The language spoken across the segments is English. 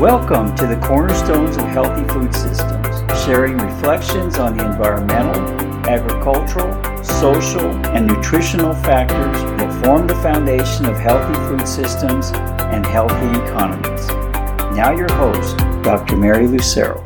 Welcome to the Cornerstones of Healthy Food Systems, sharing reflections on the environmental, agricultural, social, and nutritional factors that form the foundation of healthy food systems and healthy economies. Now, your host, Dr. Mary Lucero.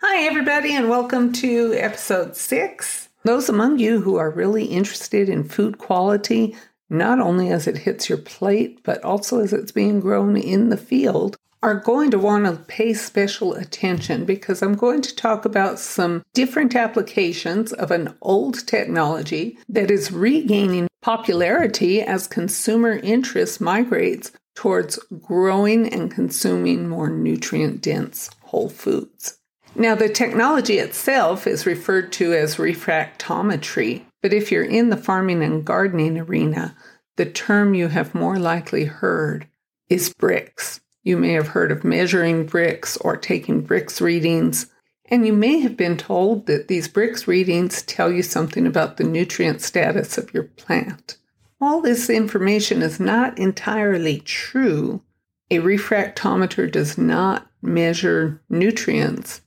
Hi, everybody, and welcome to episode six. Those among you who are really interested in food quality, not only as it hits your plate, but also as it's being grown in the field, are going to want to pay special attention because I'm going to talk about some different applications of an old technology that is regaining popularity as consumer interest migrates towards growing and consuming more nutrient dense whole foods. Now, the technology itself is referred to as refractometry, but if you're in the farming and gardening arena, the term you have more likely heard is Brix. You may have heard of measuring Brix or taking Brix readings, and you may have been told that these Brix readings tell you something about the nutrient status of your plant. All this information is not entirely true. A refractometer does not measure nutrients.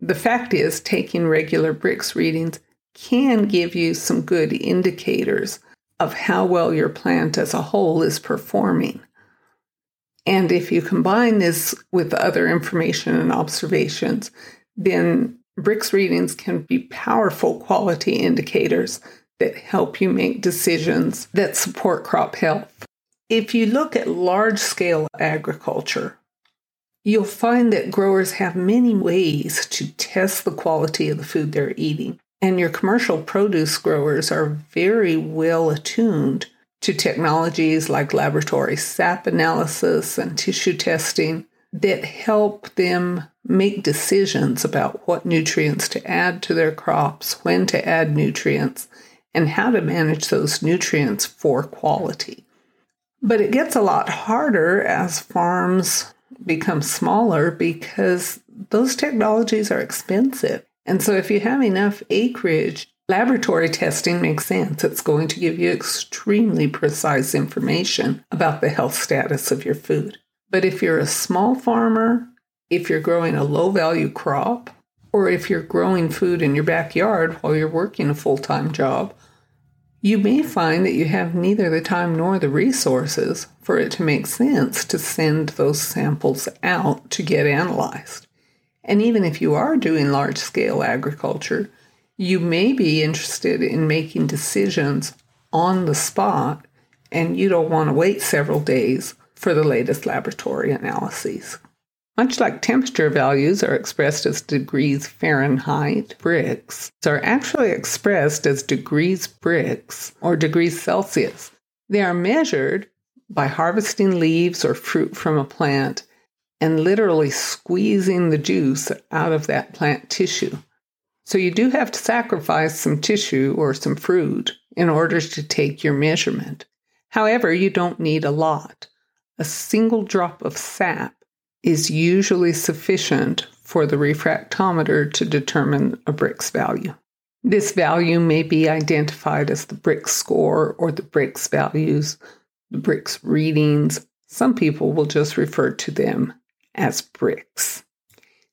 The fact is, taking regular Brix readings can give you some good indicators of how well your plant as a whole is performing. And if you combine this with other information and observations, then Brix readings can be powerful quality indicators that help you make decisions that support crop health. If you look at large scale agriculture, you'll find that growers have many ways to test the quality of the food they're eating. And your commercial produce growers are very well attuned to technologies like laboratory sap analysis and tissue testing that help them make decisions about what nutrients to add to their crops, when to add nutrients, and how to manage those nutrients for quality. But it gets a lot harder as farms become smaller because those technologies are expensive. And so, if you have enough acreage Laboratory testing makes sense. It's going to give you extremely precise information about the health status of your food. But if you're a small farmer, if you're growing a low value crop, or if you're growing food in your backyard while you're working a full time job, you may find that you have neither the time nor the resources for it to make sense to send those samples out to get analyzed. And even if you are doing large scale agriculture, you may be interested in making decisions on the spot and you don't want to wait several days for the latest laboratory analyses. Much like temperature values are expressed as degrees Fahrenheit, Brix are actually expressed as degrees Brix or degrees Celsius. They are measured by harvesting leaves or fruit from a plant and literally squeezing the juice out of that plant tissue. So you do have to sacrifice some tissue or some fruit in order to take your measurement. However, you don't need a lot. A single drop of sap is usually sufficient for the refractometer to determine a Brix value. This value may be identified as the Brix score or the Brix values, the Brix readings. Some people will just refer to them as Brix.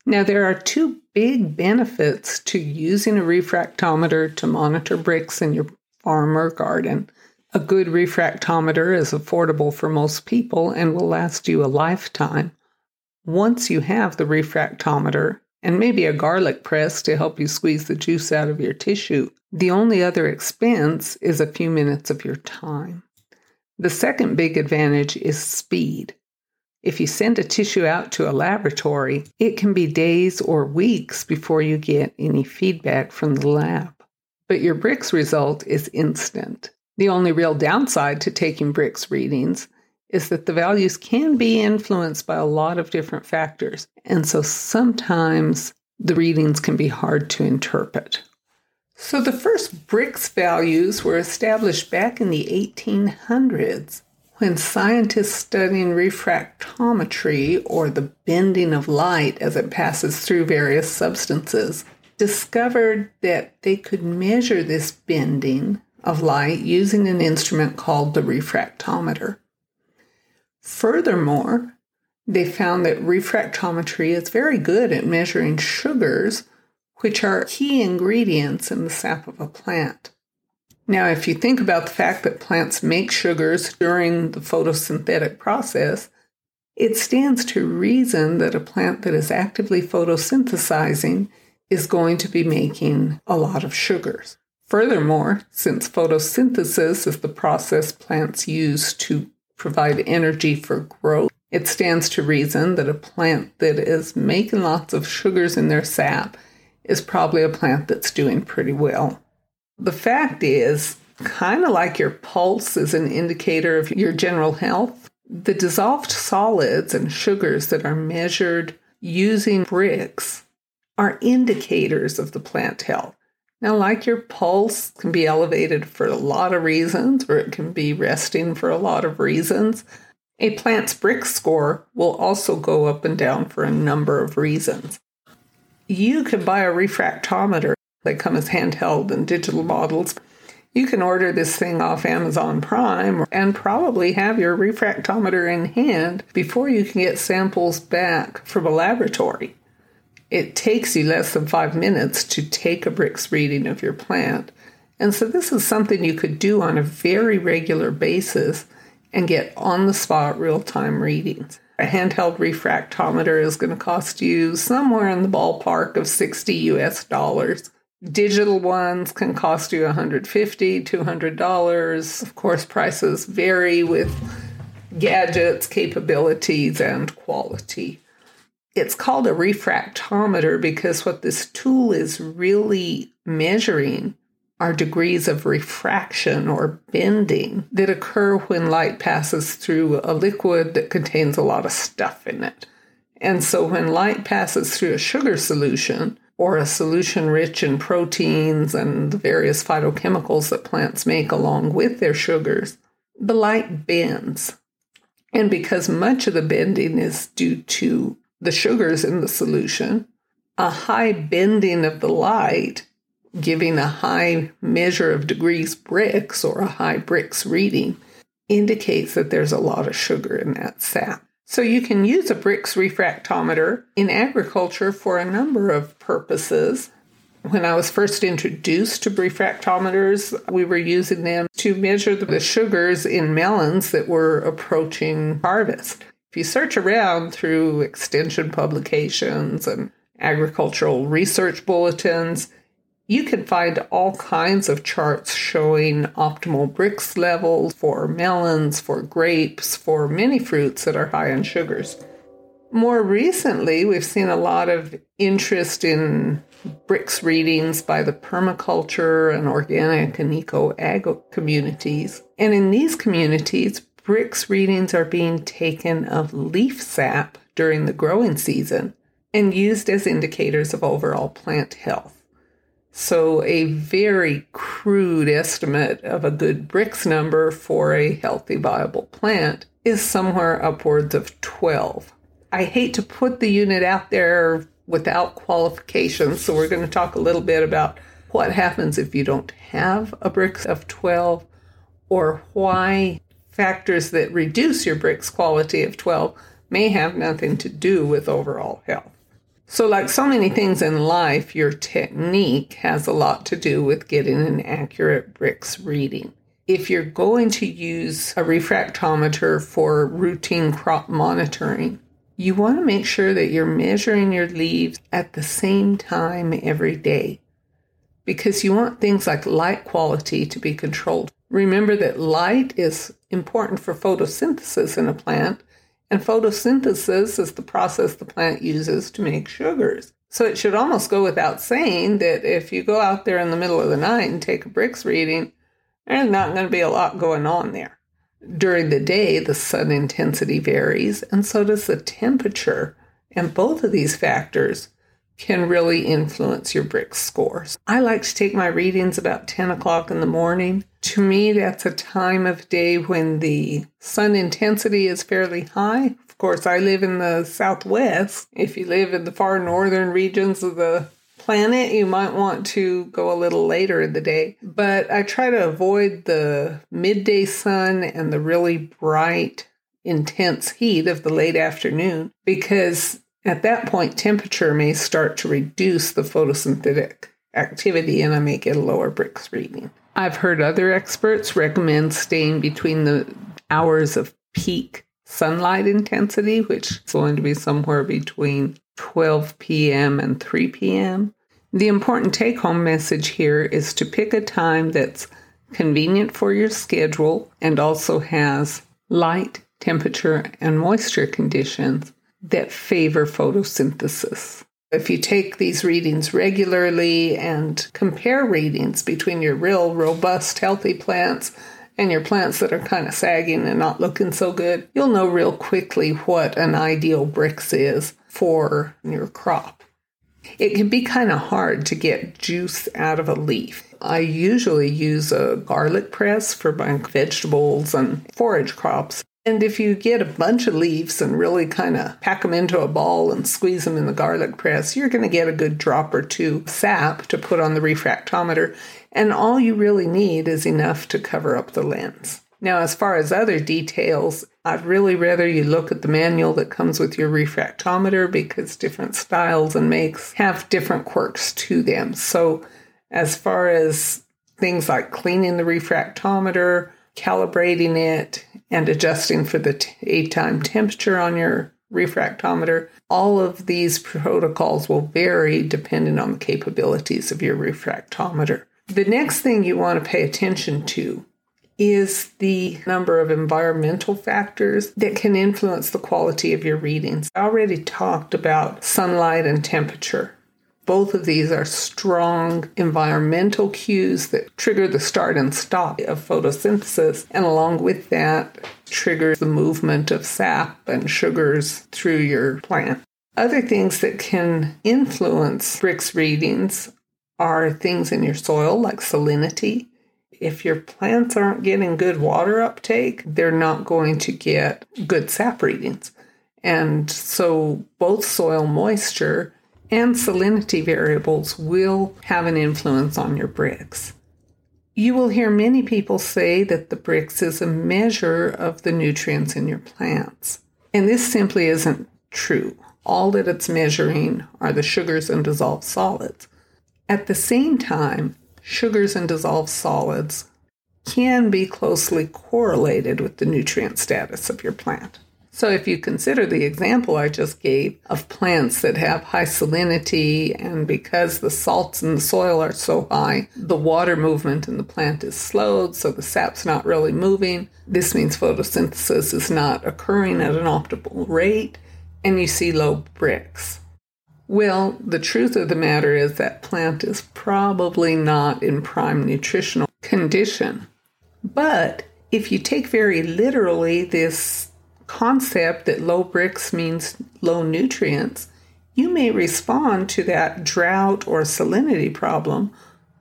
Now, there are two big benefits to using a refractometer to monitor Brix in your farm or garden. A good refractometer is affordable for most people and will last you a lifetime. Once you have the refractometer and maybe a garlic press to help you squeeze the juice out of your tissue, the only other expense is a few minutes of your time. The second big advantage is speed. If you send a tissue out to a laboratory, it can be days or weeks before you get any feedback from the lab. But your Brix result is instant. The only real downside to taking Brix readings is that the values can be influenced by a lot of different factors, and so sometimes the readings can be hard to interpret. So the first Brix values were established back in the 1800s when scientists studying refractometry, or the bending of light as it passes through various substances, discovered that they could measure this bending of light using an instrument called the refractometer. Furthermore, they found that refractometry is very good at measuring sugars, which are key ingredients in the sap of a plant. Now, if you think about the fact that plants make sugars during the photosynthetic process, it stands to reason that a plant that is actively photosynthesizing is going to be making a lot of sugars. Furthermore, since photosynthesis is the process plants use to provide energy for growth, it stands to reason that a plant that is making lots of sugars in their sap is probably a plant that's doing pretty well. The fact is, kind of like your pulse is an indicator of your general health, the dissolved solids and sugars that are measured using Brix are indicators of the plant health. Now, like your pulse can be elevated for a lot of reasons, or it can be resting for a lot of reasons. A plant's Brix score will also go up and down for a number of reasons. You can buy a refractometer. They come as handheld and digital models. You can order this thing off Amazon Prime and probably have your refractometer in hand before you can get samples back from a laboratory. It takes you less than five minutes to take a Brix reading of your plant. And so, this is something you could do on a very regular basis and get on the spot real time readings. A handheld refractometer is going to cost you somewhere in the ballpark of 60 US dollars. Digital ones can cost you $150, $200. Of course, prices vary with gadgets, capabilities, and quality. It's called a refractometer because what this tool is really measuring are degrees of refraction or bending that occur when light passes through a liquid that contains a lot of stuff in it. And so when light passes through a sugar solution, or a solution rich in proteins and the various phytochemicals that plants make along with their sugars, the light bends. And because much of the bending is due to the sugars in the solution, a high bending of the light giving a high measure of degrees Brix or a high Brix reading indicates that there's a lot of sugar in that sap. So you can use a Brix refractometer in agriculture for a number of purposes. When I was first introduced to refractometers, we were using them to measure the sugars in melons that were approaching harvest. If you search around through extension publications and agricultural research bulletins, you can find all kinds of charts showing optimal Brix levels for melons, for grapes, for many fruits that are high in sugars. More recently, we've seen a lot of interest in Brix readings by the permaculture and organic and eco ag communities. And in these communities, Brix readings are being taken of leaf sap during the growing season and used as indicators of overall plant health. So, a very crude estimate of a good Brix number for a healthy, viable plant is somewhere upwards of 12. I hate to put the unit out there without qualifications, so we're going to talk a little bit about what happens if you don't have a Brix of 12 or why factors that reduce your Brix quality of 12 may have nothing to do with overall health. So, like so many things in life, your technique has a lot to do with getting an accurate Brix reading. If you're going to use a refractometer for routine crop monitoring, you want to make sure that you're measuring your leaves at the same time every day because you want things like light quality to be controlled. Remember that light is important for photosynthesis in a plant, and photosynthesis is the process the plant uses to make sugars. So it should almost go without saying that if you go out there in the middle of the night and take a Brix reading, there's not going to be a lot going on there. During the day, the sun intensity varies, and so does the temperature. And both of these factors can really influence your Brix scores. I like to take my readings about 10 o'clock in the morning. To me, that's a time of day when the sun intensity is fairly high. Of course, I live in the southwest. If you live in the far northern regions of the planet, you might want to go a little later in the day. But I try to avoid the midday sun and the really bright intense heat of the late afternoon because at that point temperature may start to reduce the photosynthetic activity and I may get a lower Brix reading. I've heard other experts recommend staying between the hours of peak sunlight intensity, which is going to be somewhere between 12 p.m. and 3 p.m. The important take home message here is to pick a time that's convenient for your schedule and also has light, temperature, and moisture conditions that favor photosynthesis. If you take these readings regularly and compare readings between your real robust, healthy plants and your plants that are kind of sagging and not looking so good, you'll know real quickly what an ideal Brix is for your crop. It can be kind of hard to get juice out of a leaf. I usually use a garlic press for my vegetables and forage crops. And if you get a bunch of leaves and really kind of pack them into a ball and squeeze them in the garlic press, you're going to get a good drop or two sap to put on the refractometer. And all you really need is enough to cover up the lens. Now, as far as other details, I'd really rather you look at the manual that comes with your refractometer because different styles and makes have different quirks to them. So, as far as things like cleaning the refractometer, calibrating it, and adjusting for the eight time temperature on your refractometer. All of these protocols will vary depending on the capabilities of your refractometer. The next thing you want to pay attention to is the number of environmental factors that can influence the quality of your readings. I already talked about sunlight and temperature. Both of these are strong environmental cues that trigger the start and stop of photosynthesis, and along with that, trigger the movement of sap and sugars through your plant. Other things that can influence Brix readings are things in your soil like salinity. If your plants aren't getting good water uptake, they're not going to get good sap readings. And so both soil moisture and salinity variables will have an influence on your Brix. You will hear many people say that the Brix is a measure of the nutrients in your plants. And this simply isn't true. All that it's measuring are the sugars and dissolved solids. At the same time, sugars and dissolved solids can be closely correlated with the nutrient status of your plant. So, if you consider the example I just gave of plants that have high salinity, and because the salts in the soil are so high, the water movement in the plant is slowed, so the sap's not really moving. This means photosynthesis is not occurring at an optimal rate, and you see low Brix. Well, the truth of the matter is that plant is probably not in prime nutritional condition. But if you take very literally this concept that low Brix means low nutrients, you may respond to that drought or salinity problem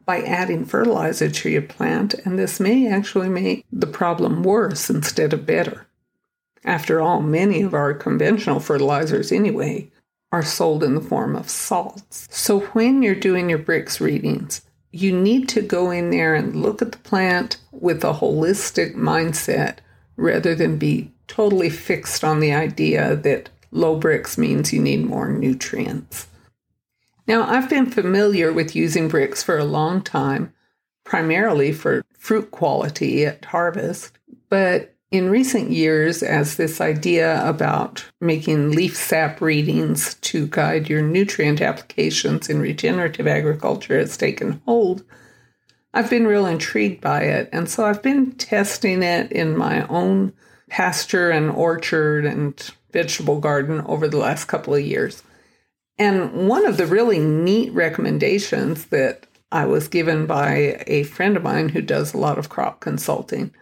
by adding fertilizer to your plant, and this may actually make the problem worse instead of better. After all, many of our conventional fertilizers, anyway, are sold in the form of salts. So when you're doing your Brix readings, you need to go in there and look at the plant with a holistic mindset rather than be totally fixed on the idea that low Brix means you need more nutrients. Now, I've been familiar with using Brix for a long time, primarily for fruit quality at harvest, but in recent years, as this idea about making leaf sap readings to guide your nutrient applications in regenerative agriculture has taken hold, I've been real intrigued by it. And so I've been testing it in my own pasture and orchard and vegetable garden over the last couple of years. And one of the really neat recommendations that I was given by a friend of mine who does a lot of crop consulting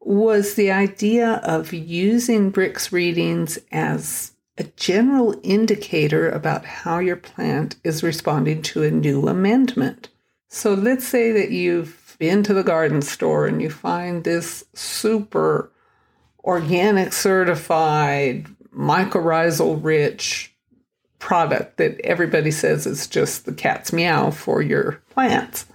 was the idea of using Brix readings as a general indicator about how your plant is responding to a new amendment. So let's say that you've been to the garden store and you find this super organic certified, mycorrhizal rich product that everybody says is just the cat's meow for your plants.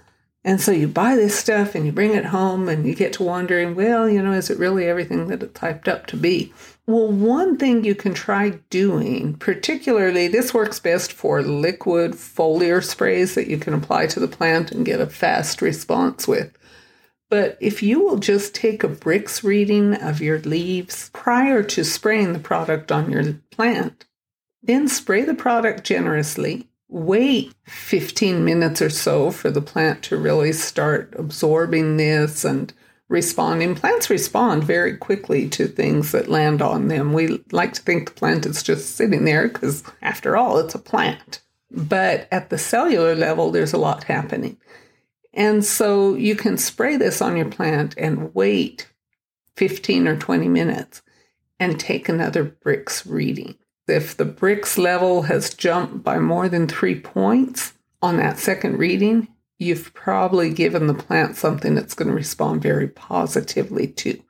And so you buy this stuff and you bring it home and you get to wondering, well, you know, is it really everything that it's hyped up to be? Well, one thing you can try doing, particularly this works best for liquid foliar sprays that you can apply to the plant and get a fast response with. But if you will just take a Brix reading of your leaves prior to spraying the product on your plant, then spray the product generously wait 15 minutes or so for the plant to really start absorbing this and responding. Plants respond very quickly to things that land on them. We like to think the plant is just sitting there because, after all, it's a plant. But at the cellular level, there's a lot happening. And so you can spray this on your plant and wait 15 or 20 minutes and take another Brix reading. If the Brix level has jumped by more than three points on that second reading, you've probably given the plant something that's going to respond very positively to.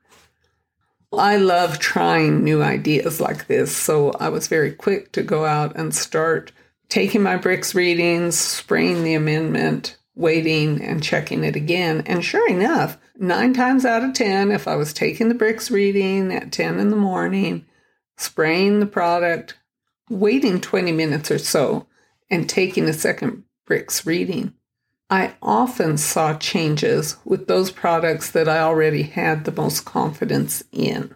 I love trying new ideas like this, so I was very quick to go out and start taking my Brix readings, spraying the amendment, waiting, and checking it again. And sure enough, nine times out of 10, if I was taking the Brix reading at 10 in the morning, spraying the product, waiting 20 minutes or so, and taking a second Brix reading, I often saw changes with those products that I already had the most confidence in.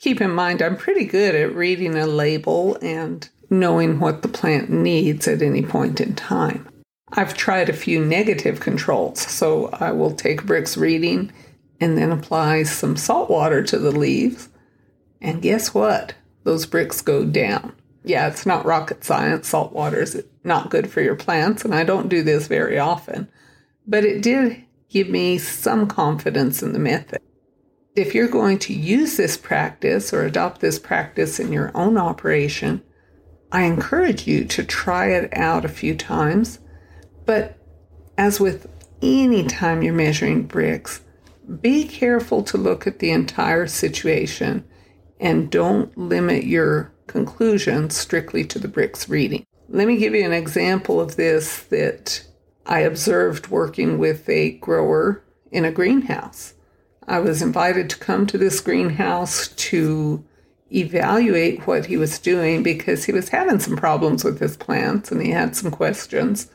Keep in mind, I'm pretty good at reading a label and knowing what the plant needs at any point in time. I've tried a few negative controls, so I will take Brix reading and then apply some salt water to the leaves. And guess what? those Brix go down. Yeah, it's not rocket science. Salt water is not good for your plants, and I don't do this very often. But it did give me some confidence in the method. If you're going to use this practice or adopt this practice in your own operation, I encourage you to try it out a few times. But as with any time you're measuring Brix, be careful to look at the entire situation and don't limit your conclusions strictly to the Brix reading. Let me give you an example of this that I observed working with a grower in a greenhouse. I was invited to come to this greenhouse to evaluate what he was doing because he was having some problems with his plants and he had some questions.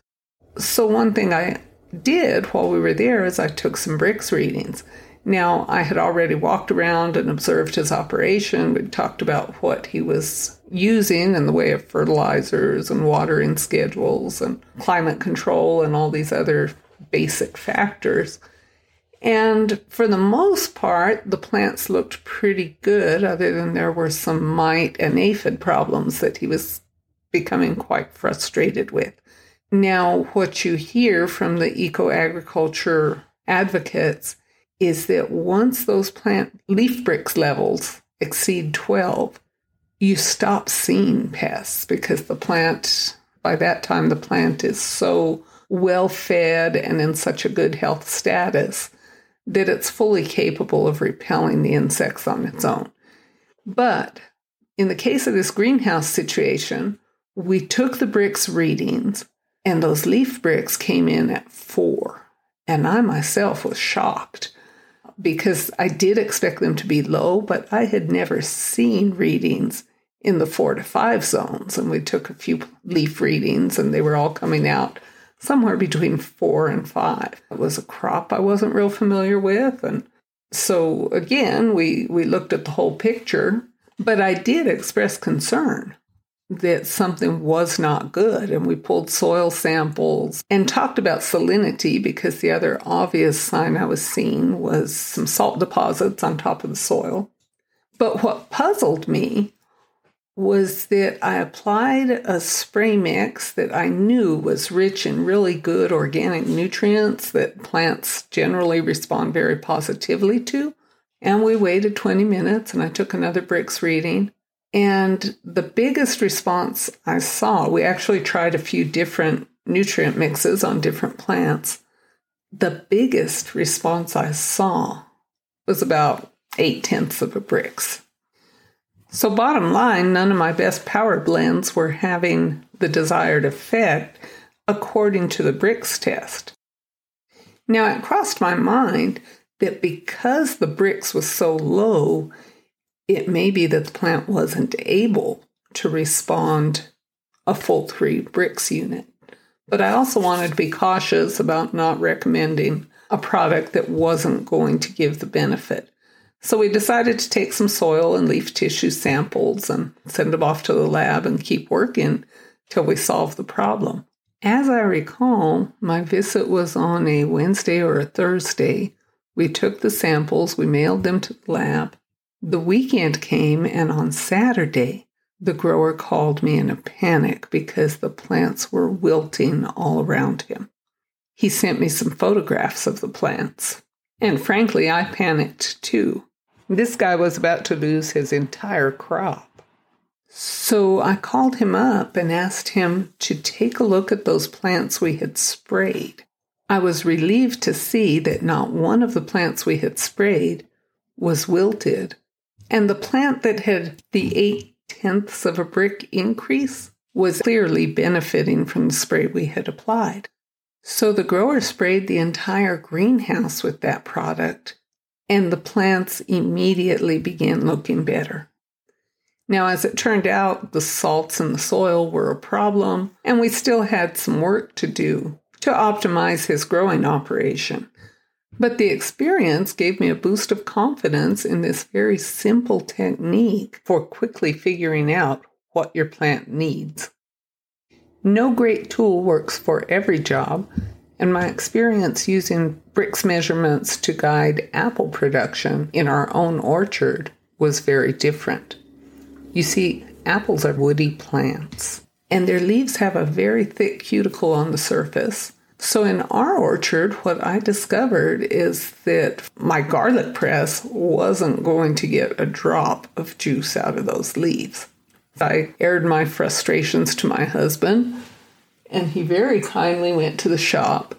So, one thing I did while we were there is I took some Brix readings. Now, I had already walked around and observed his operation. We talked about what he was using in the way of fertilizers and watering schedules and climate control and all these other basic factors. And for the most part, the plants looked pretty good, other than there were some mite and aphid problems that he was becoming quite frustrated with. Now, what you hear from the eco agriculture advocates is that once those plant leaf Brix levels exceed 12, you stop seeing pests because the plant, by that time, the plant is so well fed and in such a good health status that it's fully capable of repelling the insects on its own. But in the case of this greenhouse situation, we took the Brix readings and those leaf Brix came in at four. And I myself was shocked because I did expect them to be low, but I had never seen readings in the four to five zones. And we took a few leaf readings and they were all coming out somewhere between four and five. It was a crop I wasn't real familiar with. And so again, we, we looked at the whole picture, but I did express concern that something was not good. And we pulled soil samples and talked about salinity because the other obvious sign I was seeing was some salt deposits on top of the soil. But what puzzled me was that I applied a spray mix that I knew was rich in really good organic nutrients that plants generally respond very positively to. And we waited 20 minutes and I took another Brix reading and the biggest response I saw, we actually tried a few different nutrient mixes on different plants. The biggest response I saw was about eight tenths of a Brix. So, bottom line, none of my best power blends were having the desired effect according to the Brix test. Now, it crossed my mind that because the Brix was so low, it may be that the plant wasn't able to respond a full three Brix unit. But I also wanted to be cautious about not recommending a product that wasn't going to give the benefit. So we decided to take some soil and leaf tissue samples and send them off to the lab and keep working till we solved the problem. As I recall, my visit was on a Wednesday or a Thursday. We took the samples, we mailed them to the lab. The weekend came, and on Saturday, the grower called me in a panic because the plants were wilting all around him. He sent me some photographs of the plants. And frankly, I panicked too. This guy was about to lose his entire crop. So I called him up and asked him to take a look at those plants we had sprayed. I was relieved to see that not one of the plants we had sprayed was wilted, and the plant that had the eight tenths of a brick increase was clearly benefiting from the spray we had applied. So the grower sprayed the entire greenhouse with that product, and the plants immediately began looking better. Now, as it turned out, the salts in the soil were a problem, and we still had some work to do to optimize his growing operation. But the experience gave me a boost of confidence in this very simple technique for quickly figuring out what your plant needs. No great tool works for every job, and my experience using Brix measurements to guide apple production in our own orchard was very different. You see, apples are woody plants, and their leaves have a very thick cuticle on the surface. So, in our orchard, what I discovered is that my garlic press wasn't going to get a drop of juice out of those leaves. I aired my frustrations to my husband, and he very kindly went to the shop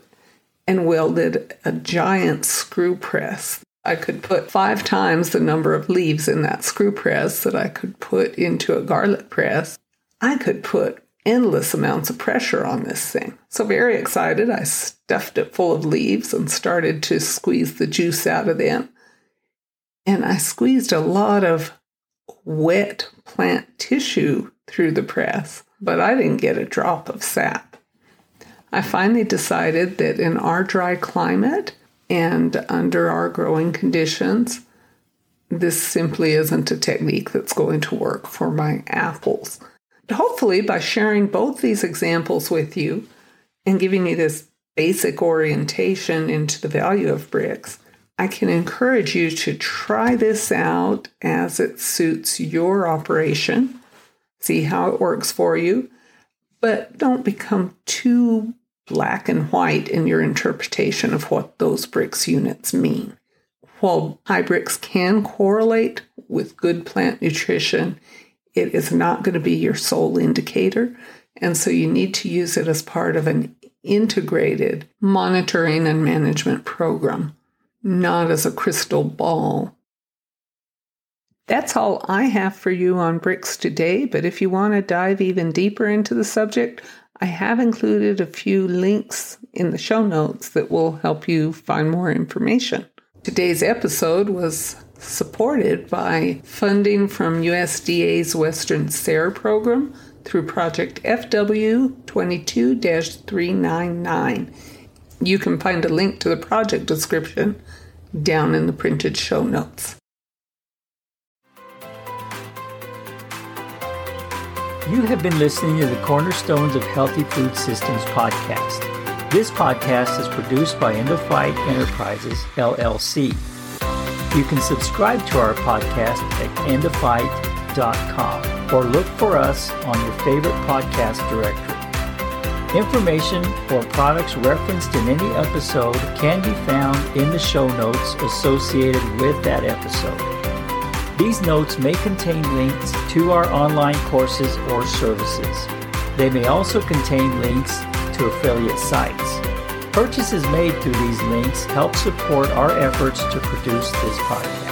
and welded a giant screw press I could put five times the number of leaves in that screw press that I could put into a garlic press. I could put endless amounts of pressure on this thing. So, very excited, I stuffed it full of leaves and started to squeeze the juice out of them. And I squeezed a lot of wet plant tissue through the press, but I didn't get a drop of sap. I finally decided that in our dry climate, and under our growing conditions, this simply isn't a technique that's going to work for my apples. Hopefully, by sharing both these examples with you and giving you this basic orientation into the value of Brix, I can encourage you to try this out as it suits your operation, see how it works for you, but don't become too black and white in your interpretation of what those Brix units mean. While high Brix can correlate with good plant nutrition, it is not going to be your sole indicator. And so you need to use it as part of an integrated monitoring and management program, not as a crystal ball. That's all I have for you on Brix today, but if you want to dive even deeper into the subject, I have included a few links in the show notes that will help you find more information. Today's episode was supported by funding from USDA's Western SARE program through Project FW 22 399. You can find a link to the project description down in the printed show notes. You have been listening to the Cornerstones of Healthy Food Systems podcast. This podcast is produced by End-O-Fite Enterprises, LLC. You can subscribe to our podcast at endofite.com or look for us on your favorite podcast directory. Information or products referenced in any episode can be found in the show notes associated with that episode. These notes may contain links to our online courses or services. They may also contain links to affiliate sites. Purchases made through these links help support our efforts to produce this podcast.